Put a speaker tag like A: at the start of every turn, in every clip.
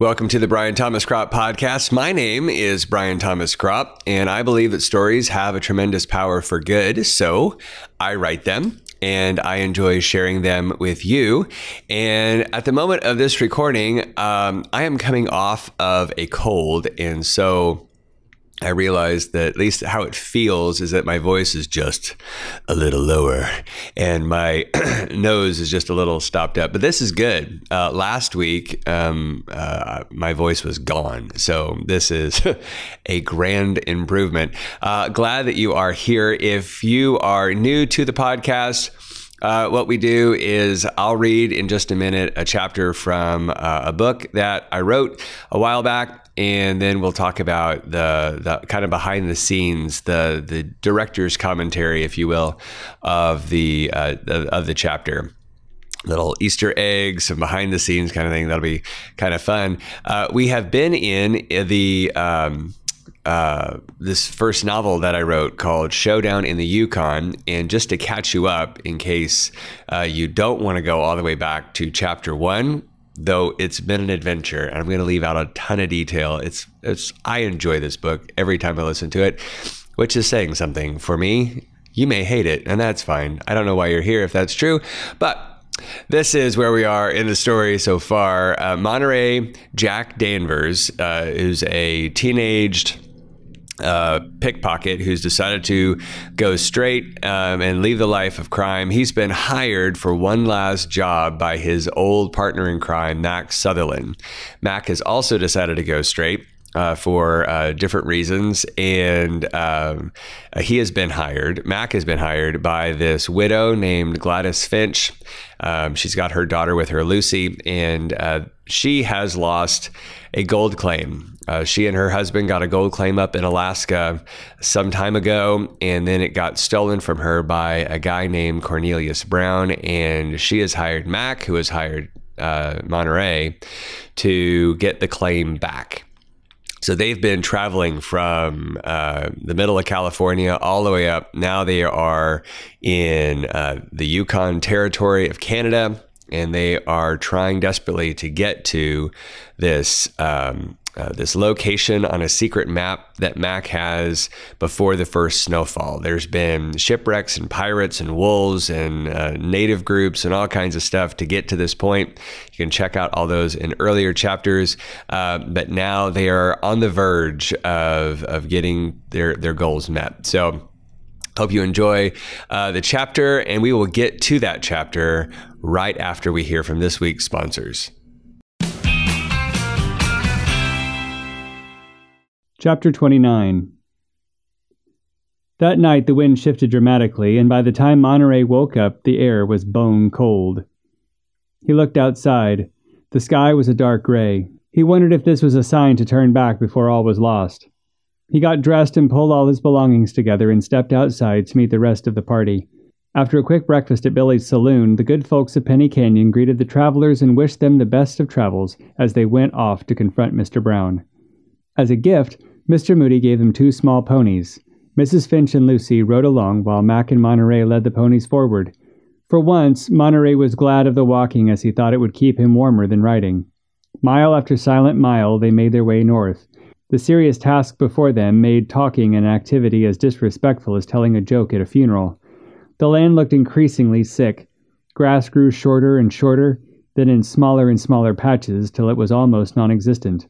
A: Welcome to the Brian Thomas Cropp Podcast. My name is Brian Thomas Cropp, and I believe that stories have a tremendous power for good. So I write them and I enjoy sharing them with you. And at the moment of this recording, um, I am coming off of a cold. And so I realized that at least how it feels is that my voice is just a little lower and my nose is just a little stopped up. But this is good. Uh, last week, um, uh, my voice was gone. So this is a grand improvement. Uh, glad that you are here. If you are new to the podcast, uh, what we do is I'll read in just a minute a chapter from uh, a book that I wrote a while back and then we'll talk about the the kind of behind the scenes, the the director's commentary, if you will, of the uh, of the chapter little Easter eggs, some behind the scenes kind of thing. That'll be kind of fun. Uh, we have been in the um, uh, this first novel that I wrote called Showdown in the Yukon. And just to catch you up, in case uh, you don't want to go all the way back to chapter one, though it's been an adventure and I'm going to leave out a ton of detail. It's it's I enjoy this book every time I listen to it, which is saying something for me. You may hate it, and that's fine. I don't know why you're here if that's true, but this is where we are in the story so far. Uh, Monterey Jack Danvers, uh, who's a teenaged uh, pickpocket who's decided to go straight um, and leave the life of crime. He's been hired for one last job by his old partner in crime, Mack Sutherland. Mack has also decided to go straight. Uh, for uh, different reasons, and um, he has been hired. Mack has been hired by this widow named Gladys Finch. Um, she's got her daughter with her, Lucy, and uh, she has lost a gold claim uh, she and her husband got a gold claim up in Alaska some time ago, and then it got stolen from her by a guy named Cornelius Brown. And she has hired Mack, who has hired uh, Monterey, to get the claim back. So they've been traveling from uh, the middle of California all the way up. Now they are in uh, the Yukon Territory of Canada, and they are trying desperately to get to this um, uh, this location on a secret map that Mack has before the first snowfall. There's been shipwrecks and pirates and wolves and uh, native groups and all kinds of stuff to get to this point. You can check out all those in earlier chapters, uh, but now they are on the verge of, of getting their, their goals met. So, Hope you enjoy uh, the chapter, and we will get to that chapter right after we hear from this week's sponsors.
B: Chapter 29 That night the wind shifted dramatically, and by the time Monterey woke up, the air was bone cold. He looked outside. The sky was a dark gray. He wondered if this was a sign to turn back before all was lost. He got dressed and pulled all his belongings together and stepped outside to meet the rest of the party. After a quick breakfast at Billy's saloon, the good folks of Penny Canyon greeted the travelers and wished them the best of travels as they went off to confront Mr. Brown. As a gift, Mr. Moody gave them two small ponies. Mrs. Finch and Lucy rode along while Mack and Monterey led the ponies forward. For once, Monterey was glad of the walking as he thought it would keep him warmer than riding. Mile after silent mile, they made their way north. The serious task before them made talking an activity as disrespectful as telling a joke at a funeral. The land looked increasingly sick. Grass grew shorter and shorter, then in smaller and smaller patches till it was almost non existent.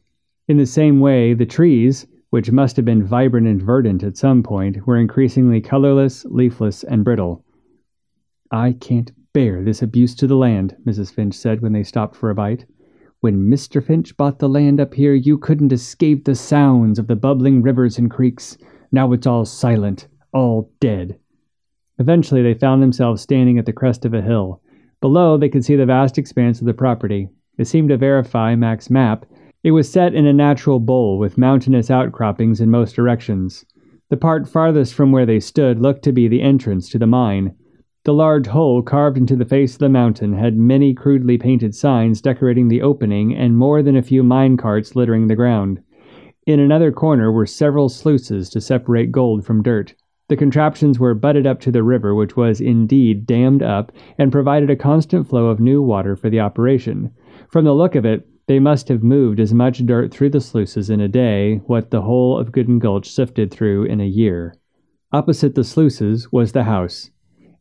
B: In the same way, the trees, which must have been vibrant and verdant at some point, were increasingly colorless, leafless, and brittle. I can't bear this abuse to the land, Mrs. Finch said when they stopped for a bite. When Mr. Finch bought the land up here, you couldn't escape the sounds of the bubbling rivers and creeks. Now it's all silent, all dead. Eventually, they found themselves standing at the crest of a hill. Below, they could see the vast expanse of the property. It seemed to verify Mack's map, it was set in a natural bowl with mountainous outcroppings in most directions. The part farthest from where they stood looked to be the entrance to the mine. The large hole carved into the face of the mountain had many crudely painted signs decorating the opening and more than a few mine carts littering the ground. In another corner were several sluices to separate gold from dirt. The contraptions were butted up to the river, which was indeed dammed up and provided a constant flow of new water for the operation. From the look of it, They must have moved as much dirt through the sluices in a day what the whole of Gooden Gulch sifted through in a year. Opposite the sluices was the house.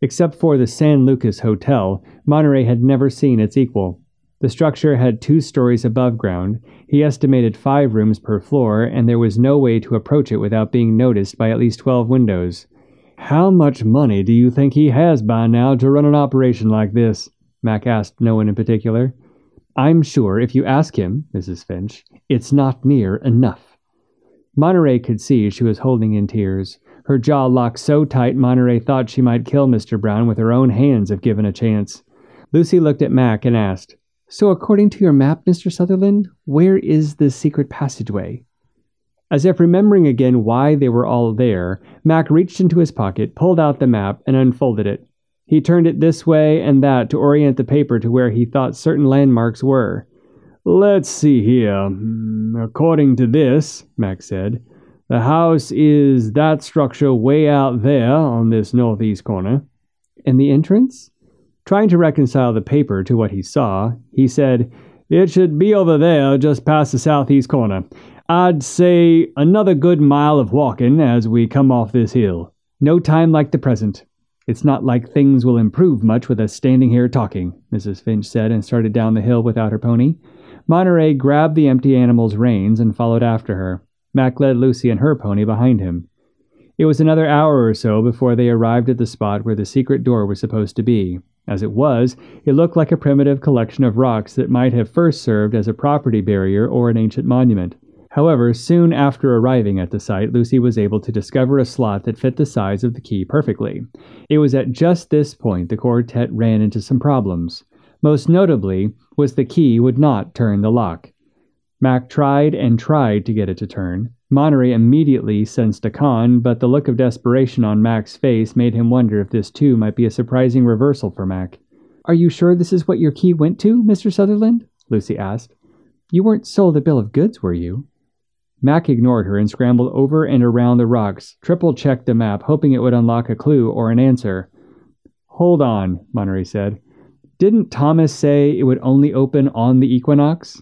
B: Except for the San Lucas Hotel, Monterey had never seen its equal. The structure had two stories above ground. He estimated five rooms per floor, and there was no way to approach it without being noticed by at least 12 windows. How much money do you think he has by now to run an operation like this? Mack asked no one in particular. I'm sure if you ask him, Mrs. Finch, it's not near enough. Monterey could see she was holding in tears. Her jaw locked so tight Monterey thought she might kill Mr. Brown with her own hands if given a chance. Lucy looked at Mack and asked, so, according to your map, Mr. Sutherland, where is the secret passageway? As if remembering again why they were all there, Mack reached into his pocket, pulled out the map, and unfolded it. He turned it this way and that to orient the paper to where he thought certain landmarks were. Let's see here. Hmm, according to this, Mack said, the house is that structure way out there on this northeast corner. And the entrance? Trying to reconcile the paper to what he saw, he said, It should be over there, just past the southeast corner. I'd say another good mile of walking as we come off this hill. No time like the present. It's not like things will improve much with us standing here talking, Mrs. Finch said and started down the hill without her pony. Monterey grabbed the empty animal's reins and followed after her. Mack led Lucy and her pony behind him. It was another hour or so before they arrived at the spot where the secret door was supposed to be. As it was, it looked like a primitive collection of rocks that might have first served as a property barrier or an ancient monument. However, soon after arriving at the site, Lucy was able to discover a slot that fit the size of the key perfectly. It was at just this point the quartet ran into some problems. Most notably was the key would not turn the lock. Mack tried and tried to get it to turn. Monterey immediately sensed a con, but the look of desperation on Mack's face made him wonder if this too might be a surprising reversal for Mack. Are you sure this is what your key went to, Mr. Sutherland? Lucy asked. You weren't sold a bill of goods, were you? Mack ignored her and scrambled over and around the rocks, triple checked the map, hoping it would unlock a clue or an answer. Hold on, Monterey said. Didn't Thomas say it would only open on the equinox?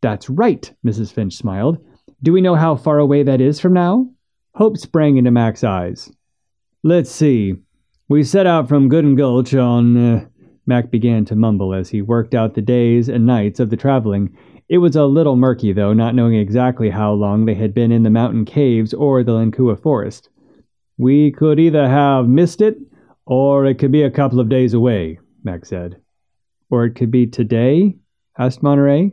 B: That's right, Mrs. Finch smiled. Do we know how far away that is from now? Hope sprang into Mack's eyes. Let's see. We set out from Gooden Gulch on. Uh, Mack began to mumble as he worked out the days and nights of the traveling. It was a little murky, though, not knowing exactly how long they had been in the mountain caves or the Lenkua forest. We could either have missed it, or it could be a couple of days away, Mack said. Or it could be today? asked Monterey.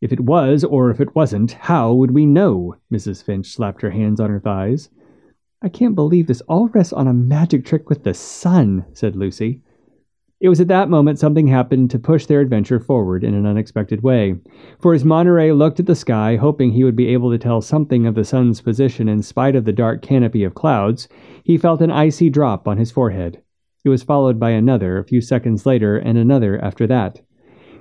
B: If it was, or if it wasn't, how would we know? Mrs. Finch slapped her hands on her thighs. I can't believe this all rests on a magic trick with the sun, said Lucy. It was at that moment something happened to push their adventure forward in an unexpected way. For as Monterey looked at the sky, hoping he would be able to tell something of the sun's position in spite of the dark canopy of clouds, he felt an icy drop on his forehead. It was followed by another a few seconds later, and another after that.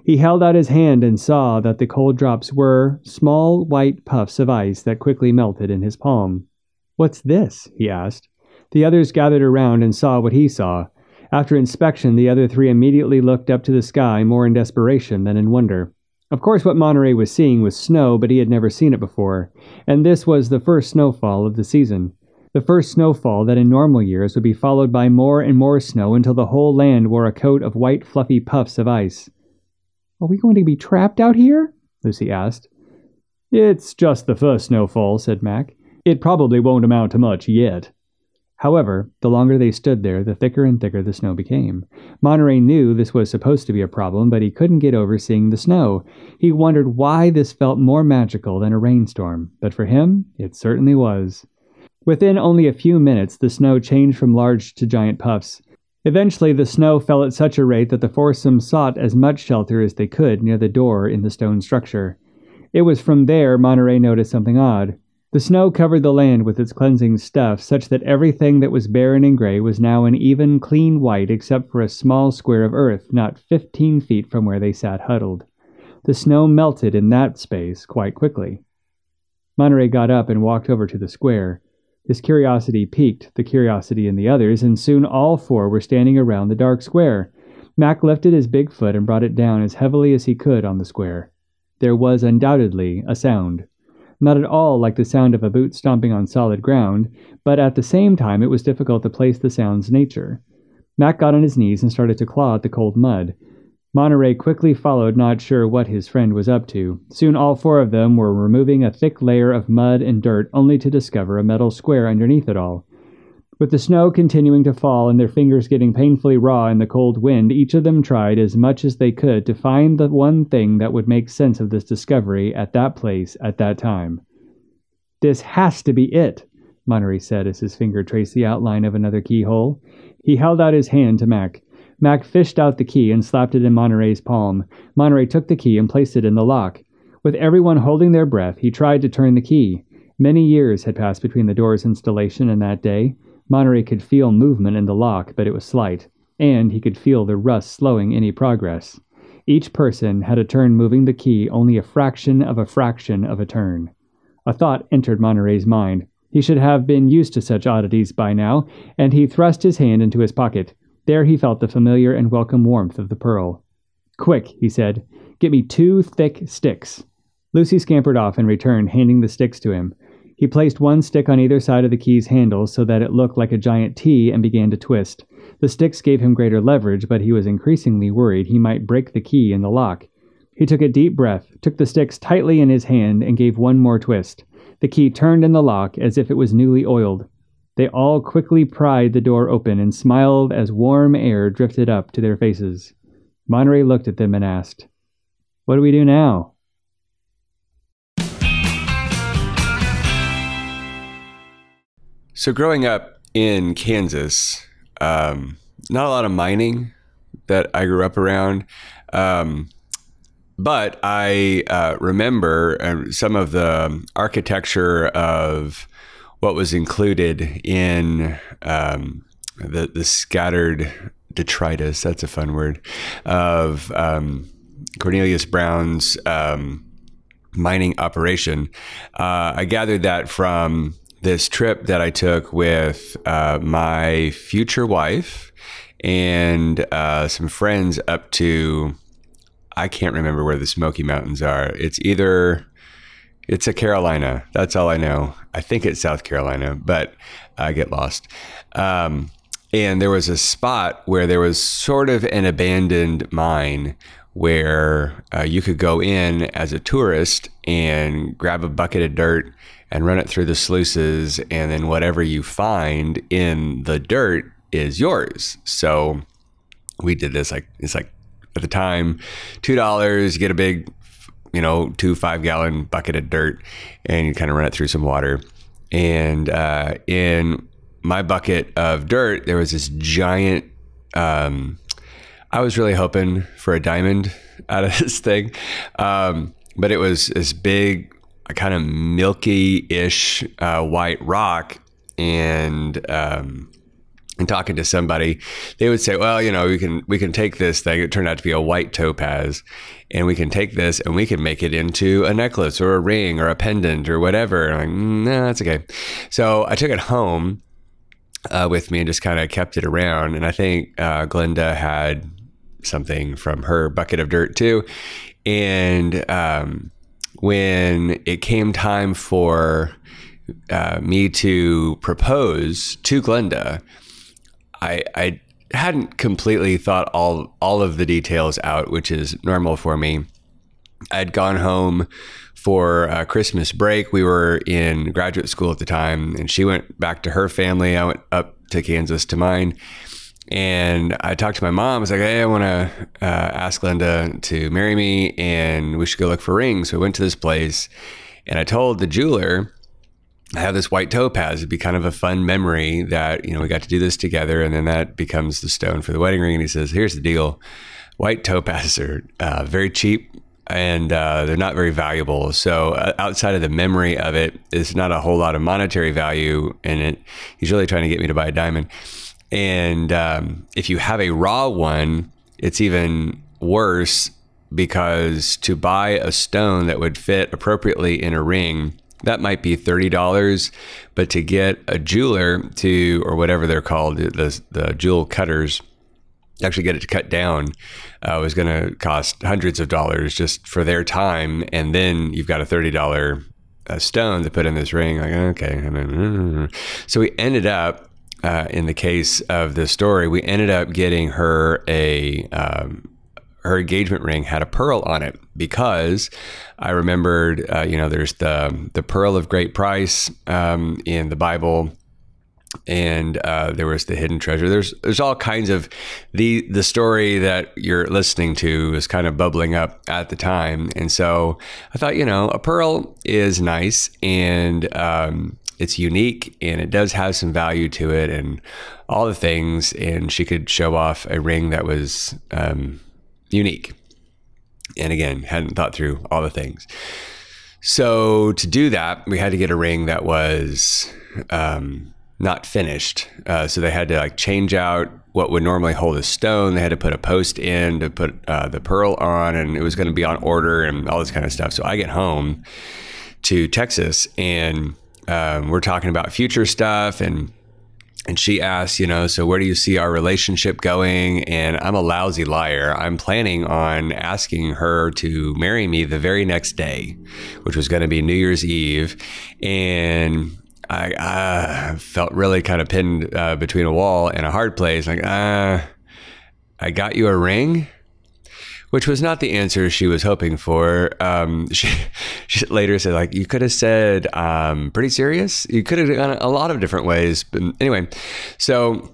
B: He held out his hand and saw that the cold drops were small white puffs of ice that quickly melted in his palm. What's this? he asked. The others gathered around and saw what he saw. After inspection, the other three immediately looked up to the sky more in desperation than in wonder. Of course, what Monterey was seeing was snow, but he had never seen it before, and this was the first snowfall of the season. The first snowfall that in normal years would be followed by more and more snow until the whole land wore a coat of white, fluffy puffs of ice. Are we going to be trapped out here? Lucy asked. It's just the first snowfall, said Mack. It probably won't amount to much yet. However, the longer they stood there, the thicker and thicker the snow became. Monterey knew this was supposed to be a problem, but he couldn't get over seeing the snow. He wondered why this felt more magical than a rainstorm, but for him, it certainly was. Within only a few minutes, the snow changed from large to giant puffs. Eventually, the snow fell at such a rate that the foursomes sought as much shelter as they could near the door in the stone structure. It was from there Monterey noticed something odd. The snow covered the land with its cleansing stuff, such that everything that was barren and gray was now an even, clean white except for a small square of earth not fifteen feet from where they sat huddled. The snow melted in that space quite quickly. Monterey got up and walked over to the square. His curiosity piqued the curiosity in the others, and soon all four were standing around the dark square. Mack lifted his big foot and brought it down as heavily as he could on the square. There was undoubtedly a sound. Not at all like the sound of a boot stomping on solid ground, but at the same time it was difficult to place the sound's nature. Mack got on his knees and started to claw at the cold mud. Monterey quickly followed, not sure what his friend was up to. Soon all four of them were removing a thick layer of mud and dirt, only to discover a metal square underneath it all. With the snow continuing to fall and their fingers getting painfully raw in the cold wind, each of them tried as much as they could to find the one thing that would make sense of this discovery at that place at that time. This has to be it, Monterey said as his finger traced the outline of another keyhole. He held out his hand to Mack. Mack fished out the key and slapped it in Monterey's palm. Monterey took the key and placed it in the lock. With everyone holding their breath, he tried to turn the key. Many years had passed between the door's installation and that day. Monterey could feel movement in the lock, but it was slight, and he could feel the rust slowing any progress. Each person had a turn moving the key only a fraction of a fraction of a turn. A thought entered Monterey's mind. He should have been used to such oddities by now, and he thrust his hand into his pocket. There he felt the familiar and welcome warmth of the pearl. Quick, he said, get me two thick sticks. Lucy scampered off and returned, handing the sticks to him. He placed one stick on either side of the key's handle so that it looked like a giant T and began to twist. The sticks gave him greater leverage, but he was increasingly worried he might break the key in the lock. He took a deep breath, took the sticks tightly in his hand, and gave one more twist. The key turned in the lock as if it was newly oiled. They all quickly pried the door open and smiled as warm air drifted up to their faces. Monterey looked at them and asked, What do we do now?
A: So, growing up in Kansas, um, not a lot of mining that I grew up around. Um, but I uh, remember uh, some of the architecture of what was included in um, the the scattered detritus. That's a fun word of um, Cornelius Brown's um, mining operation. Uh, I gathered that from this trip that I took with uh, my future wife and uh, some friends up to. I can't remember where the Smoky Mountains are. It's either it's a Carolina. That's all I know. I think it's South Carolina, but I get lost. Um, and there was a spot where there was sort of an abandoned mine where uh, you could go in as a tourist and grab a bucket of dirt and run it through the sluices, and then whatever you find in the dirt is yours. So we did this like it's like at the time two dollars get a big you know, two five gallon bucket of dirt and you kind of run it through some water. And uh, in my bucket of dirt, there was this giant. Um, I was really hoping for a diamond out of this thing, um, but it was this big, kind of milky-ish uh, white rock, and um, and talking to somebody, they would say, "Well, you know, we can we can take this thing. It turned out to be a white topaz, and we can take this and we can make it into a necklace or a ring or a pendant or whatever." And I'm like, mm, "No, that's okay." So I took it home uh, with me and just kind of kept it around. And I think uh, Glenda had something from her bucket of dirt too. And um, when it came time for uh, me to propose to Glenda I, I hadn't completely thought all all of the details out, which is normal for me. I'd gone home for uh, Christmas break. We were in graduate school at the time, and she went back to her family. I went up to Kansas to mine. And I talked to my mom. I was like, hey, I want to uh, ask Linda to marry me, and we should go look for rings. So we went to this place, and I told the jeweler, I have this white topaz. It'd be kind of a fun memory that, you know, we got to do this together. And then that becomes the stone for the wedding ring. And he says, here's the deal white topazes are uh, very cheap and uh, they're not very valuable. So uh, outside of the memory of it, it's not a whole lot of monetary value in it. He's really trying to get me to buy a diamond. And um, if you have a raw one, it's even worse because to buy a stone that would fit appropriately in a ring that might be $30 but to get a jeweler to or whatever they're called the, the jewel cutters actually get it to cut down uh, was going to cost hundreds of dollars just for their time, and then you've got a thirty dollar uh, stone to put in this ring. Like okay, so we ended up. Uh, in the case of this story, we ended up getting her a um, her engagement ring had a pearl on it because I remembered, uh, you know, there's the the pearl of great price um, in the Bible. And uh, there was the hidden treasure. There's there's all kinds of the the story that you're listening to is kind of bubbling up at the time, and so I thought you know a pearl is nice. And um, it's unique and it does have some value to it and all the things, and she could show off a ring that was um, unique. And again, hadn't thought through all the things. So to do that, we had to get a ring that was um, not finished. Uh, so they had to like change out what would normally hold a stone. They had to put a post in to put uh, the pearl on, and it was going to be on order and all this kind of stuff. So I get home to Texas, and um, we're talking about future stuff, and and she asks, you know, so where do you see our relationship going? And I'm a lousy liar. I'm planning on asking her to marry me the very next day, which was going to be New Year's Eve, and I uh, felt really kind of pinned uh, between a wall and a hard place. Like, uh, I got you a ring, which was not the answer she was hoping for. Um, she, she, later said, like, you could have said, um, pretty serious. You could have gone a lot of different ways. But anyway, so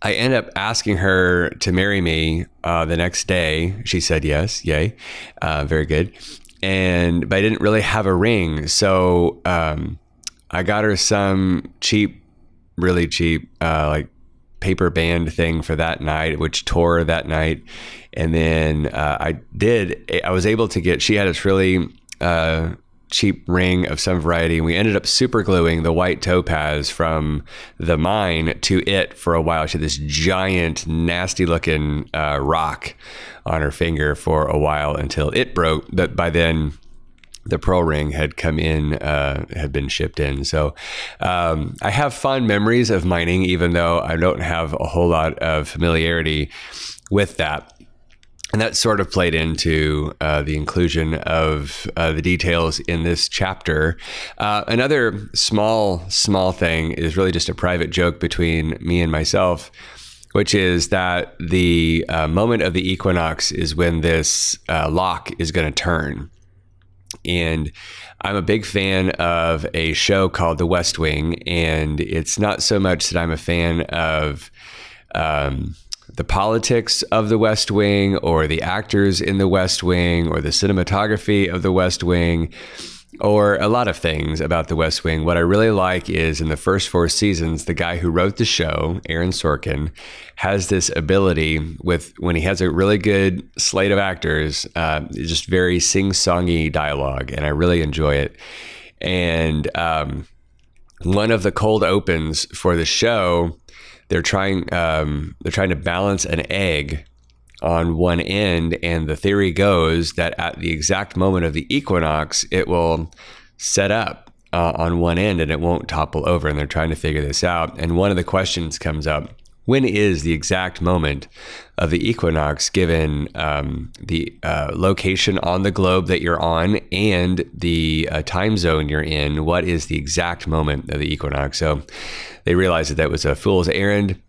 A: I end up asking her to marry me uh, the next day. She said yes, yay, uh, very good. And but I didn't really have a ring, so. Um, I got her some cheap, really cheap, uh, like paper band thing for that night, which tore that night. And then uh, I did, I was able to get, she had this really uh, cheap ring of some variety. And we ended up super gluing the white topaz from the mine to it for a while. She had this giant, nasty looking uh, rock on her finger for a while until it broke. But by then, the pearl ring had come in, uh, had been shipped in. So um, I have fond memories of mining, even though I don't have a whole lot of familiarity with that. And that sort of played into uh, the inclusion of uh, the details in this chapter. Uh, another small, small thing is really just a private joke between me and myself which is that the uh, moment of the equinox is when this uh, lock is going to turn. And I'm a big fan of a show called The West Wing. And it's not so much that I'm a fan of um, the politics of The West Wing or the actors in The West Wing or the cinematography of The West Wing or a lot of things about the West Wing. What I really like is in the first four seasons, the guy who wrote the show, Aaron Sorkin, has this ability with when he has a really good slate of actors, uh, just very sing songy dialogue, and I really enjoy it. And um, one of the cold opens for the show, they're trying um, they're trying to balance an egg on one end. And the theory goes that at the exact moment of the equinox, it will set up uh, on one end and it won't topple over. And they're trying to figure this out. And one of the questions comes up when is the exact moment of the equinox given um, the uh, location on the globe that you're on and the uh, time zone you're in? What is the exact moment of the equinox? So they realized that that was a fool's errand.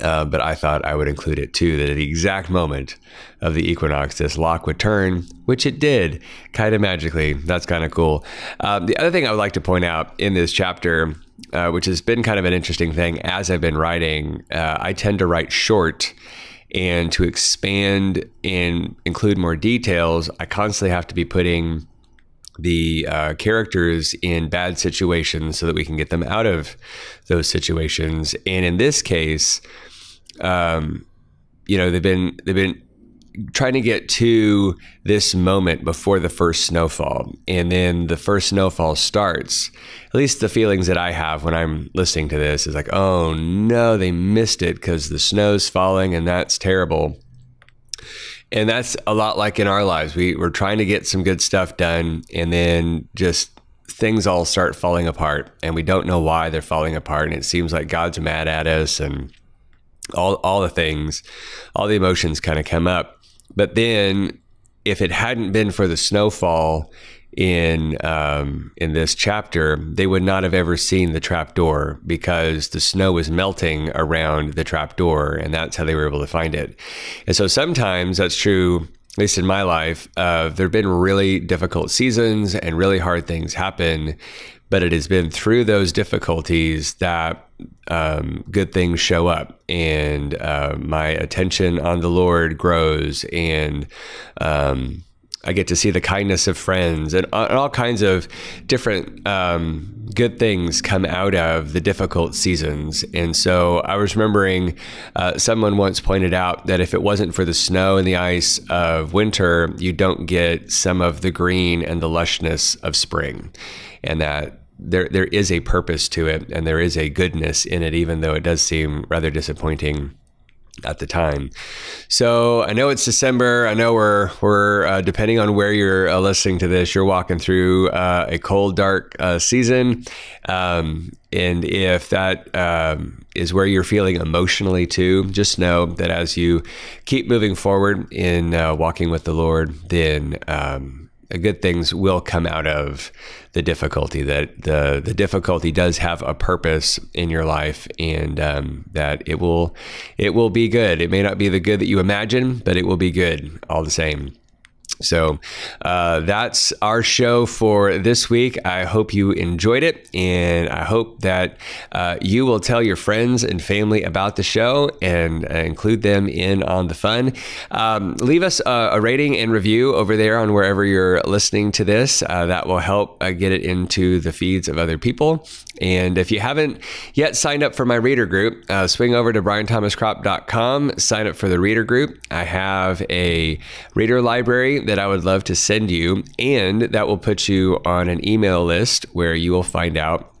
A: Uh, but I thought I would include it too that at the exact moment of the equinox, this lock would turn, which it did kind of magically. That's kind of cool. Um, the other thing I would like to point out in this chapter, uh, which has been kind of an interesting thing as I've been writing, uh, I tend to write short. And to expand and include more details, I constantly have to be putting the uh, characters in bad situations so that we can get them out of those situations. And in this case, um, you know, they've been they've been trying to get to this moment before the first snowfall, and then the first snowfall starts. At least the feelings that I have when I'm listening to this is like, oh no, they missed it because the snow's falling, and that's terrible and that's a lot like in our lives. We we're trying to get some good stuff done, and then just things all start falling apart, and we don't know why they're falling apart, and it seems like God's mad at us, and all all the things, all the emotions kind of come up. But then, if it hadn't been for the snowfall in um, in this chapter, they would not have ever seen the trap door because the snow was melting around the trap door, and that's how they were able to find it. And so sometimes that's true. At least in my life, uh, there have been really difficult seasons and really hard things happen, but it has been through those difficulties that um, good things show up and uh, my attention on the Lord grows and um, I get to see the kindness of friends and, and all kinds of different um, good things come out of the difficult seasons. And so I was remembering uh, someone once pointed out that if it wasn't for the snow and the ice of winter, you don't get some of the green and the lushness of spring. And that there there is a purpose to it and there is a goodness in it, even though it does seem rather disappointing at the time. So I know it's December. I know we're we're uh, depending on where you're uh, listening to this, you're walking through uh, a cold, dark uh, season, um, and if that um, is where you're feeling emotionally too, just know that as you keep moving forward in uh, walking with the Lord, then um, good things will come out of the difficulty. That the the difficulty does have a purpose in your life, and um, that it will it will be good. It may not be the good that you imagine, but it will be good all the same. So uh, that's our show for this week. I hope you enjoyed it, and I hope that uh, you will tell your friends and family about the show and uh, include them in on the fun. Um, leave us a, a, rating and review over there on wherever you're listening to this. Uh, that will help uh, get it into the feeds of other people. And if you haven't yet signed up for my reader group, uh, swing over to brianthomascropp.com, sign up for the reader group. I have a reader library that I would love to send you, and that will put you on an email list where you will find out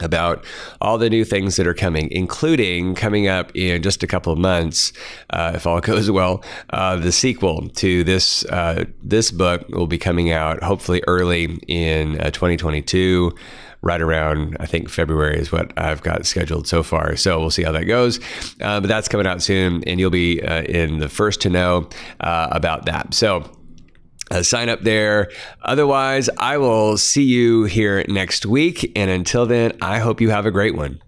A: about all the new things that are coming, including coming up in just a couple of months, uh, if all goes well. Uh, the sequel to this uh, this book will be coming out hopefully early in uh, 2022 right around I think February is what I've got scheduled so far. So we'll see how that goes. Uh, but that's coming out soon, and you'll be uh, in the first to know about that. So. Uh, sign up there. Otherwise, I will see you here next week. And until then, I hope you have a great one.